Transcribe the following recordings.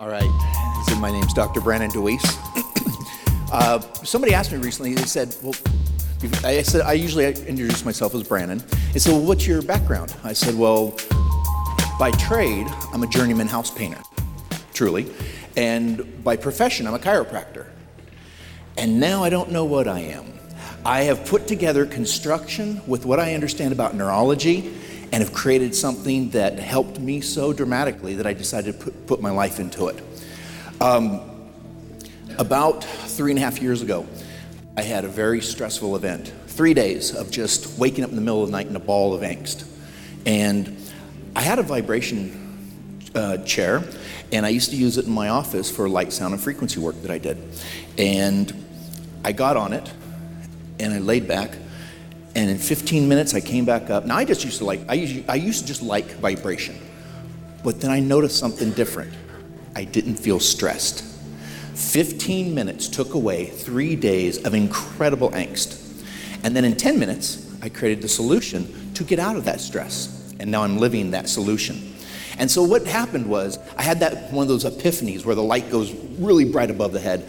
All right. So my name's Dr. Brandon DeWeese. uh, somebody asked me recently, they said, well, I said, I usually introduce myself as Brandon. They said, well, what's your background? I said, well, by trade, I'm a journeyman house painter, truly. And by profession, I'm a chiropractor. And now I don't know what I am. I have put together construction with what I understand about neurology and have created something that helped me so dramatically that I decided to put, put my life into it. Um, about three and a half years ago, I had a very stressful event. Three days of just waking up in the middle of the night in a ball of angst. And I had a vibration uh, chair, and I used to use it in my office for light, sound, and frequency work that I did. And I got on it, and I laid back, and in 15 minutes, I came back up. Now, I just used to like, I, usually, I used to just like vibration. But then I noticed something different. I didn't feel stressed. 15 minutes took away three days of incredible angst. And then in 10 minutes, I created the solution to get out of that stress. And now I'm living that solution. And so what happened was, I had that one of those epiphanies where the light goes really bright above the head.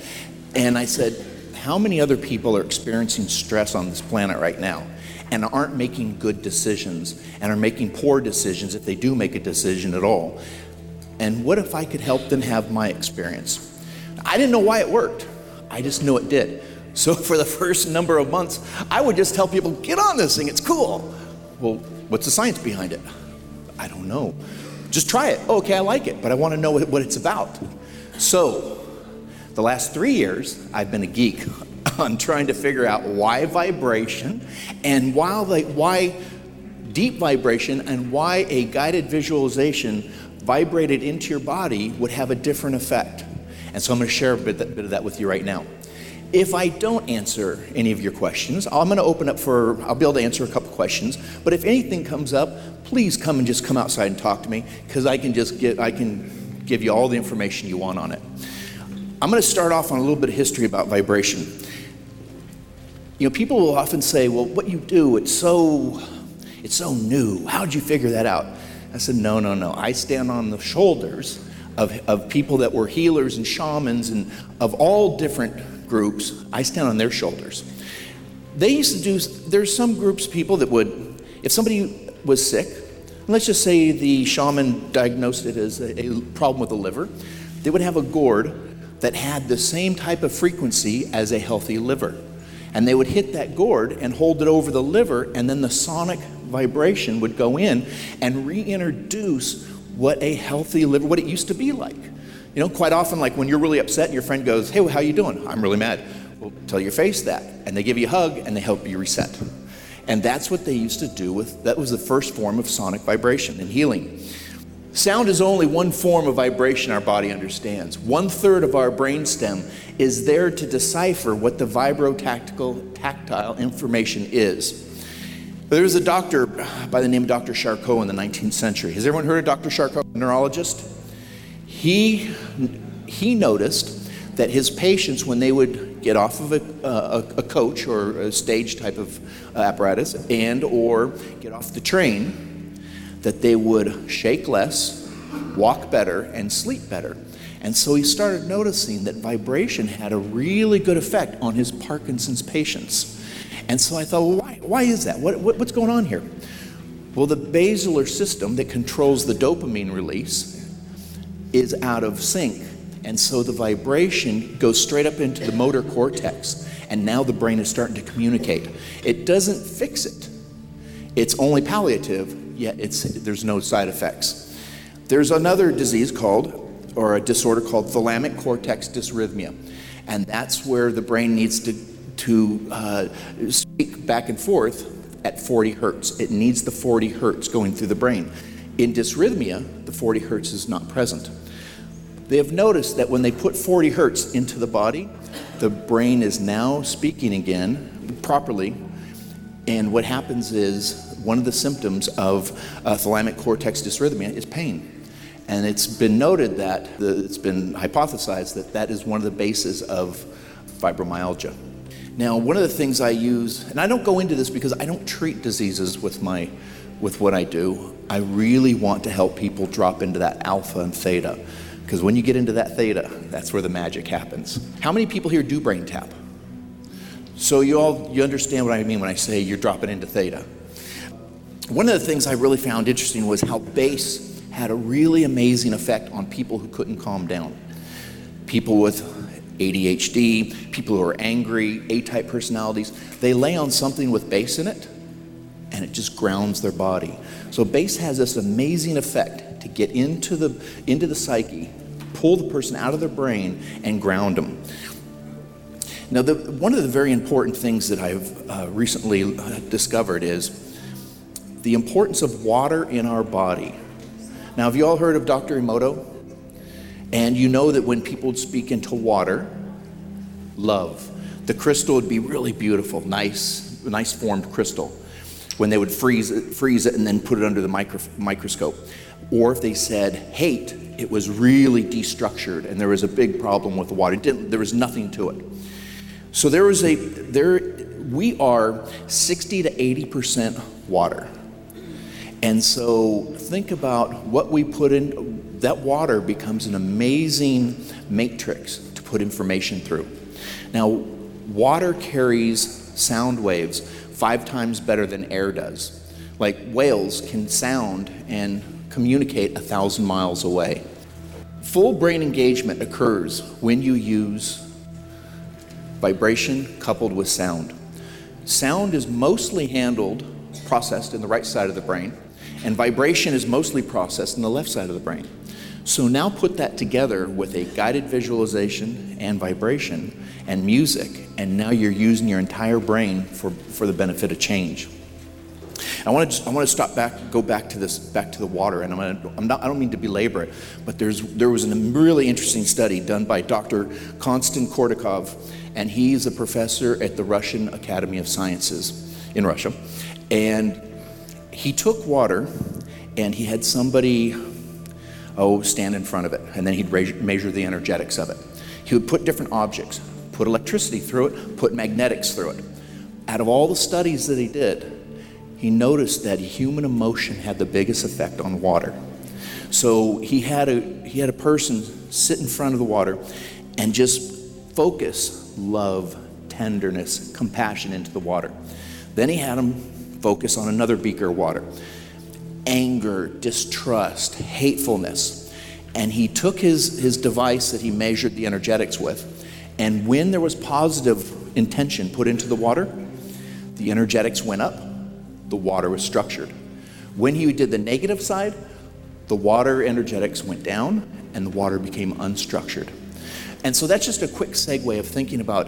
And I said, how many other people are experiencing stress on this planet right now and aren't making good decisions and are making poor decisions if they do make a decision at all? And what if I could help them have my experience? I didn't know why it worked, I just knew it did. So for the first number of months, I would just tell people, get on this thing, it's cool. Well, what's the science behind it? I don't know. Just try it. Oh, okay, I like it, but I want to know what it's about. So the last three years, I've been a geek on trying to figure out why vibration and why, why deep vibration and why a guided visualization vibrated into your body would have a different effect. And so I'm going to share a bit, bit of that with you right now. If I don't answer any of your questions, I'm going to open up for, I'll be able to answer a couple questions. But if anything comes up, please come and just come outside and talk to me because I can just get, I can give you all the information you want on it. I'm going to start off on a little bit of history about vibration. You know, people will often say, "Well, what you do, it's so it's so new. How'd you figure that out?" I said, "No, no, no. I stand on the shoulders of, of people that were healers and shamans and of all different groups. I stand on their shoulders. They used to do, there's some groups, people that would, if somebody was sick, let's just say the shaman diagnosed it as a, a problem with the liver, they would have a gourd that had the same type of frequency as a healthy liver. And they would hit that gourd and hold it over the liver, and then the sonic vibration would go in and reintroduce what a healthy liver, what it used to be like. You know, quite often, like when you're really upset and your friend goes, Hey, well, how you doing? I'm really mad. Well, tell your face that. And they give you a hug and they help you reset. And that's what they used to do with, that was the first form of sonic vibration and healing. Sound is only one form of vibration our body understands. One third of our brainstem is there to decipher what the vibrotactile tactile information is. There was a doctor by the name of Dr. Charcot in the 19th century. Has everyone heard of Dr. Charcot, a neurologist? He, he noticed that his patients, when they would get off of a, a, a coach or a stage type of apparatus and or get off the train, that they would shake less, walk better, and sleep better. And so he started noticing that vibration had a really good effect on his Parkinson's patients. And so I thought, well, why, why is that? What, what, what's going on here? Well, the basilar system that controls the dopamine release is out of sync. And so the vibration goes straight up into the motor cortex. And now the brain is starting to communicate. It doesn't fix it, it's only palliative yet it's, there's no side effects. There's another disease called, or a disorder called thalamic cortex dysrhythmia. And that's where the brain needs to, to uh, speak back and forth at 40 hertz. It needs the 40 hertz going through the brain. In dysrhythmia, the 40 hertz is not present. They have noticed that when they put 40 hertz into the body, the brain is now speaking again properly. And what happens is one of the symptoms of uh, thalamic cortex dysrhythmia is pain. And it's been noted that, the, it's been hypothesized that that is one of the bases of fibromyalgia. Now, one of the things I use, and I don't go into this because I don't treat diseases with my with what I do. I really want to help people drop into that alpha and theta Because when you get into that theta, that's where the magic happens. How many people here do brain tap? So you all you understand what I mean when I say you're dropping into theta. One of the things I really found interesting was how bass had a really amazing effect on people who couldn't calm down. People with ADHD, people who are angry, A-type personalities, they lay on something with bass in it and it just grounds their body. So bass has this amazing effect to get into the into the psyche, pull the person out of their brain and ground them. Now, the, one of the very important things that I've uh, recently uh, discovered is the importance of water in our body. Now, have you all heard of Dr. Emoto? And you know that when people would speak into water, love, the crystal would be really beautiful, nice, nice formed crystal. When they would freeze it, freeze it and then put it under the micro, microscope. Or if they said hate, it was really destructured and there was a big problem with the water. there was nothing to it. So there was a there we are 60 to 80% water. And so think about what we put in that water becomes an amazing matrix to put information through. Now, water carries sound waves 5 times better than air does. Like whales can sound and communicate a thousand miles away. Full brain engagement occurs when you use vibration coupled with sound. Sound is mostly handled, processed in the right side of the brain, and vibration is mostly processed in the left side of the brain. So now put that together with a guided visualization and vibration and music, and now you're using your entire brain for, for the benefit of change. I want to I want to stop back, go back to this, back to the water, and I'm, gonna, I'm not, I don't mean to belabor it, but there's there was a really interesting study done by Dr. Konstantin Korotkov and he's a professor at the Russian Academy of Sciences in Russia. And he took water and he had somebody, oh, stand in front of it, and then he'd measure the energetics of it. He would put different objects, put electricity through it, put magnetics through it. Out of all the studies that he did, he noticed that human emotion had the biggest effect on water. So he had a he had a person sit in front of the water and just focus love, tenderness, compassion into the water. Then he had him focus on another beaker of water anger, distrust, hatefulness. And he took his, his device that he measured the energetics with, and when there was positive intention put into the water, the energetics went up, the water was structured. When he did the negative side, the water energetics went down and the water became unstructured. And so that's just a quick segue of thinking about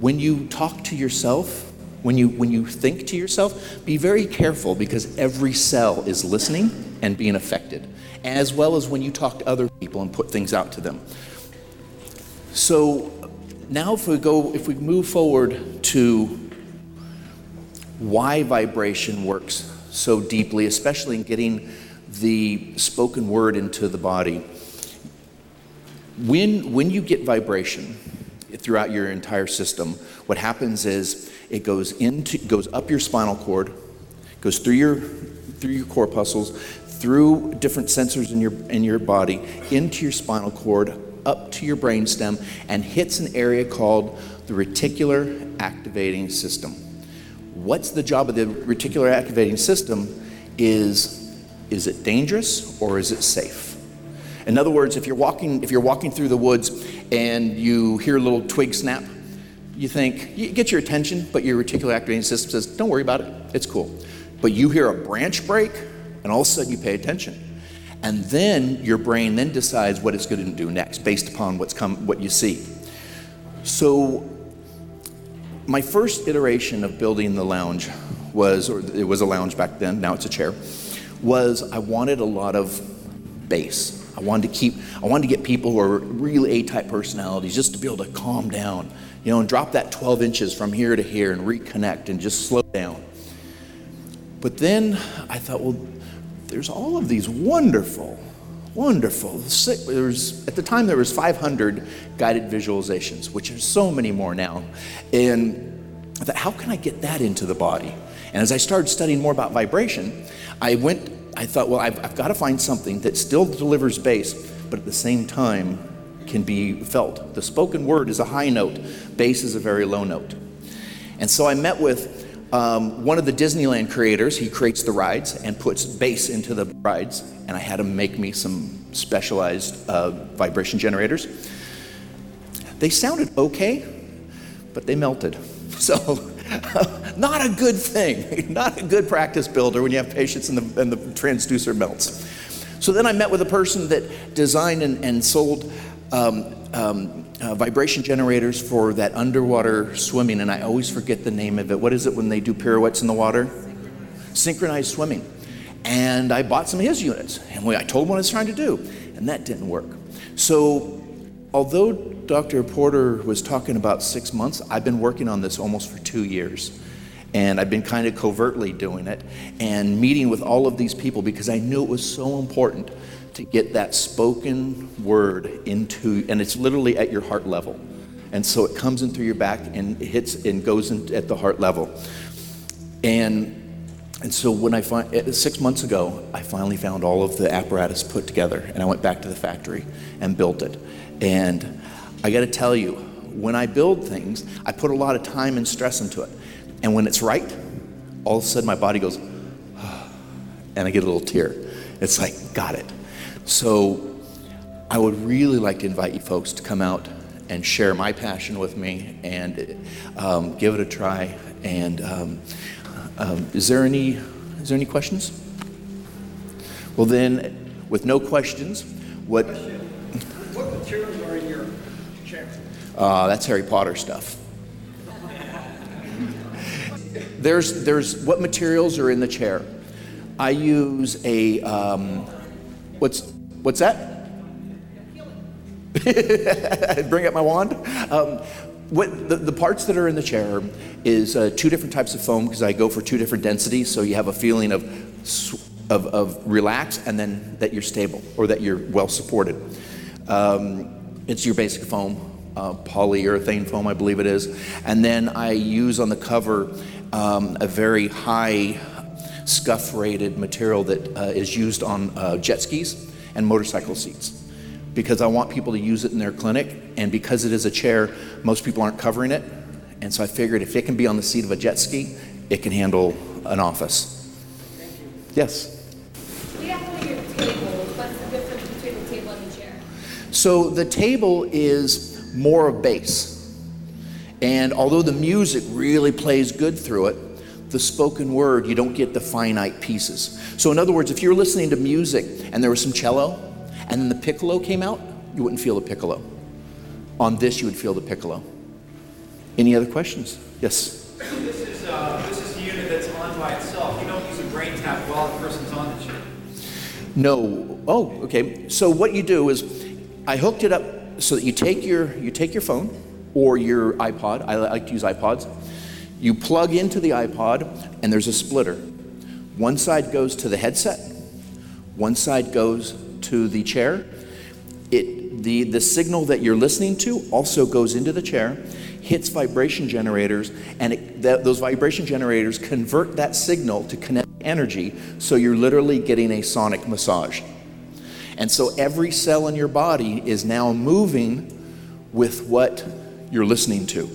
when you talk to yourself, when you, when you think to yourself, be very careful because every cell is listening and being affected, as well as when you talk to other people and put things out to them. So now if we go, if we move forward to why vibration works so deeply, especially in getting the spoken word into the body when, when you get vibration throughout your entire system, what happens is it goes into goes up your spinal cord, goes through your through your corpuscles, through different sensors in your in your body, into your spinal cord, up to your brainstem, and hits an area called the reticular activating system. What's the job of the reticular activating system? Is is it dangerous or is it safe? In other words, if you're walking, if you're walking through the woods and you hear a little twig snap, you think, you get your attention, but your reticular activating system says, don't worry about it, it's cool. But you hear a branch break, and all of a sudden you pay attention. And then your brain then decides what it's going to do next based upon what's come, what you see. So my first iteration of building the lounge was, or it was a lounge back then, now it's a chair, was I wanted a lot of bass. I wanted to keep, I wanted to get people who are really A-type personalities just to be able to calm down, you know, and drop that 12 inches from here to here and reconnect and just slow down. But then I thought, well, there's all of these wonderful, wonderful. There was, at the time, there was 500 guided visualizations, which are so many more now. And I thought, how can I get that into the body? And as I started studying more about vibration, I went I thought, well, I've, I've got to find something that still delivers bass, but at the same time can be felt. The spoken word is a high note, bass is a very low note. And so I met with um, one of the Disneyland creators. He creates the rides and puts bass into the rides, and I had him make me some specialized uh, vibration generators. They sounded okay, but they melted. So, not a good thing, not a good practice builder when you have patients and the, and the transducer melts. So then I met with a person that designed and, and sold um, um, uh, vibration generators for that underwater swimming, and I always forget the name of it. What is it when they do pirouettes in the water? Synchronized swimming. And I bought some of his units, and I told him what I was trying to do, and that didn't work. So, although Dr. Porter was talking about six months, I've been working on this almost for two years. And I've been kind of covertly doing it and meeting with all of these people because I knew it was so important to get that spoken word into, and it's literally at your heart level. And so it comes in through your back and hits and goes in at the heart level. And and so when I find eh, six months ago, I finally found all of the apparatus put together, and I went back to the factory and built it. And I got to tell you, when I build things, I put a lot of time and stress into it. And when it's right, all of a sudden my body goes, and I get a little tear. It's like, got it. So I would really like to invite you folks to come out and share my passion with me and um, give it a try. And um, um, is there any is there any questions? Well, then, with no questions, what? What materials are in your chair? Uh, that's Harry Potter stuff. there's there's what materials are in the chair. I use a um, what's What's that? Bring up my wand. Um, what the, the, parts that are in the chair is uh, two different types of foam because I go for two different densities, so you have a feeling of, of, of relax and then that you're stable or that you're well supported. Um, it's your basic foam, uh, polyurethane foam, I believe it is, and then I use on the cover um, a very high scuff rated material that uh, is used on uh, jet skis and motorcycle seats because I want people to use it in their clinic. And because it is a chair, most people aren't covering it. And so I figured if it can be on the seat of a jet ski, it can handle an office. Yes? We have one of your tables. What's the difference between the table and the chair? So the table is more of bass. And although the music really plays good through it, the spoken word, you don't get the finite pieces. So, in other words, if you're listening to music and there was some cello and then the piccolo came out, you wouldn't feel the piccolo. On this, you would feel the piccolo. Any other questions? Yes? This is, uh, this is a unit that's on by itself. You don't use a brain tap while the person's on the chair. No. Oh, okay. So what you do is, I hooked it up so that you take your you take your phone or your iPod. I like to use iPods you plug into the iPod, and there's a splitter. One side goes to the headset, one side goes to the chair. It, the, the signal that you're listening to also goes into the chair, hits vibration generators, and it, those vibration generators convert that signal to kinetic energy, so you're literally getting a sonic massage. And so every cell in your body is now moving with what you're listening to.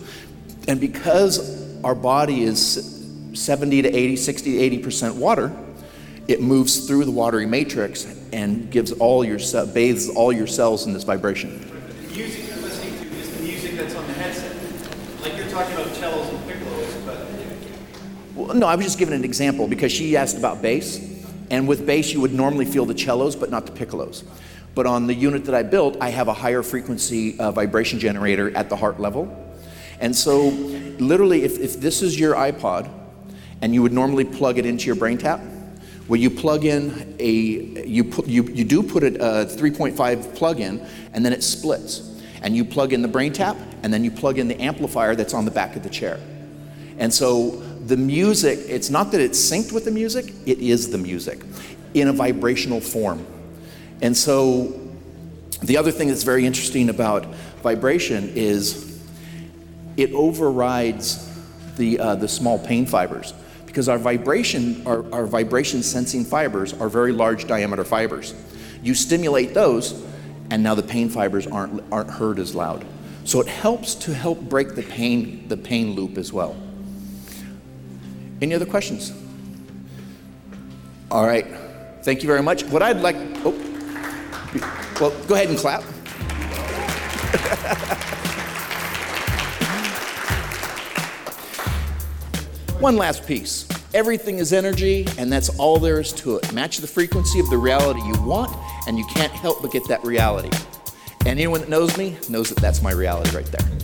And because our body is 70 to 80, 60 to 80% water, it moves through the watery matrix and gives all your bathes all your cells in this vibration. The music you're listening to is the music that's on the headset. Like you're talking about cellos and piccolos, but well, no, I was just giving an example because she asked about bass, and with bass you would normally feel the cellos, but not the piccolos. But on the unit that I built, I have a higher frequency uh, vibration generator at the heart level and so, literally, if, if this is your iPod and you would normally plug it into your brain tap, well, you plug in a, you, put, you, you do put a, a 3.5 plug in, and then it splits. And you plug in the brain tap, and then you plug in the amplifier that's on the back of the chair. And so, the music, it's not that it's synced with the music, it is the music in a vibrational form. And so, the other thing that's very interesting about vibration is it overrides the, uh, the small pain fibers because our vibration, our, our vibration sensing fibers are very large diameter fibers. You stimulate those, and now the pain fibers aren't, aren't heard as loud. So it helps to help break the pain, the pain loop as well. Any other questions? All right. Thank you very much. What I'd like, oh, well, go ahead and clap. One last piece. Everything is energy, and that's all there is to it. Match the frequency of the reality you want, and you can't help but get that reality. And anyone that knows me knows that that's my reality right there.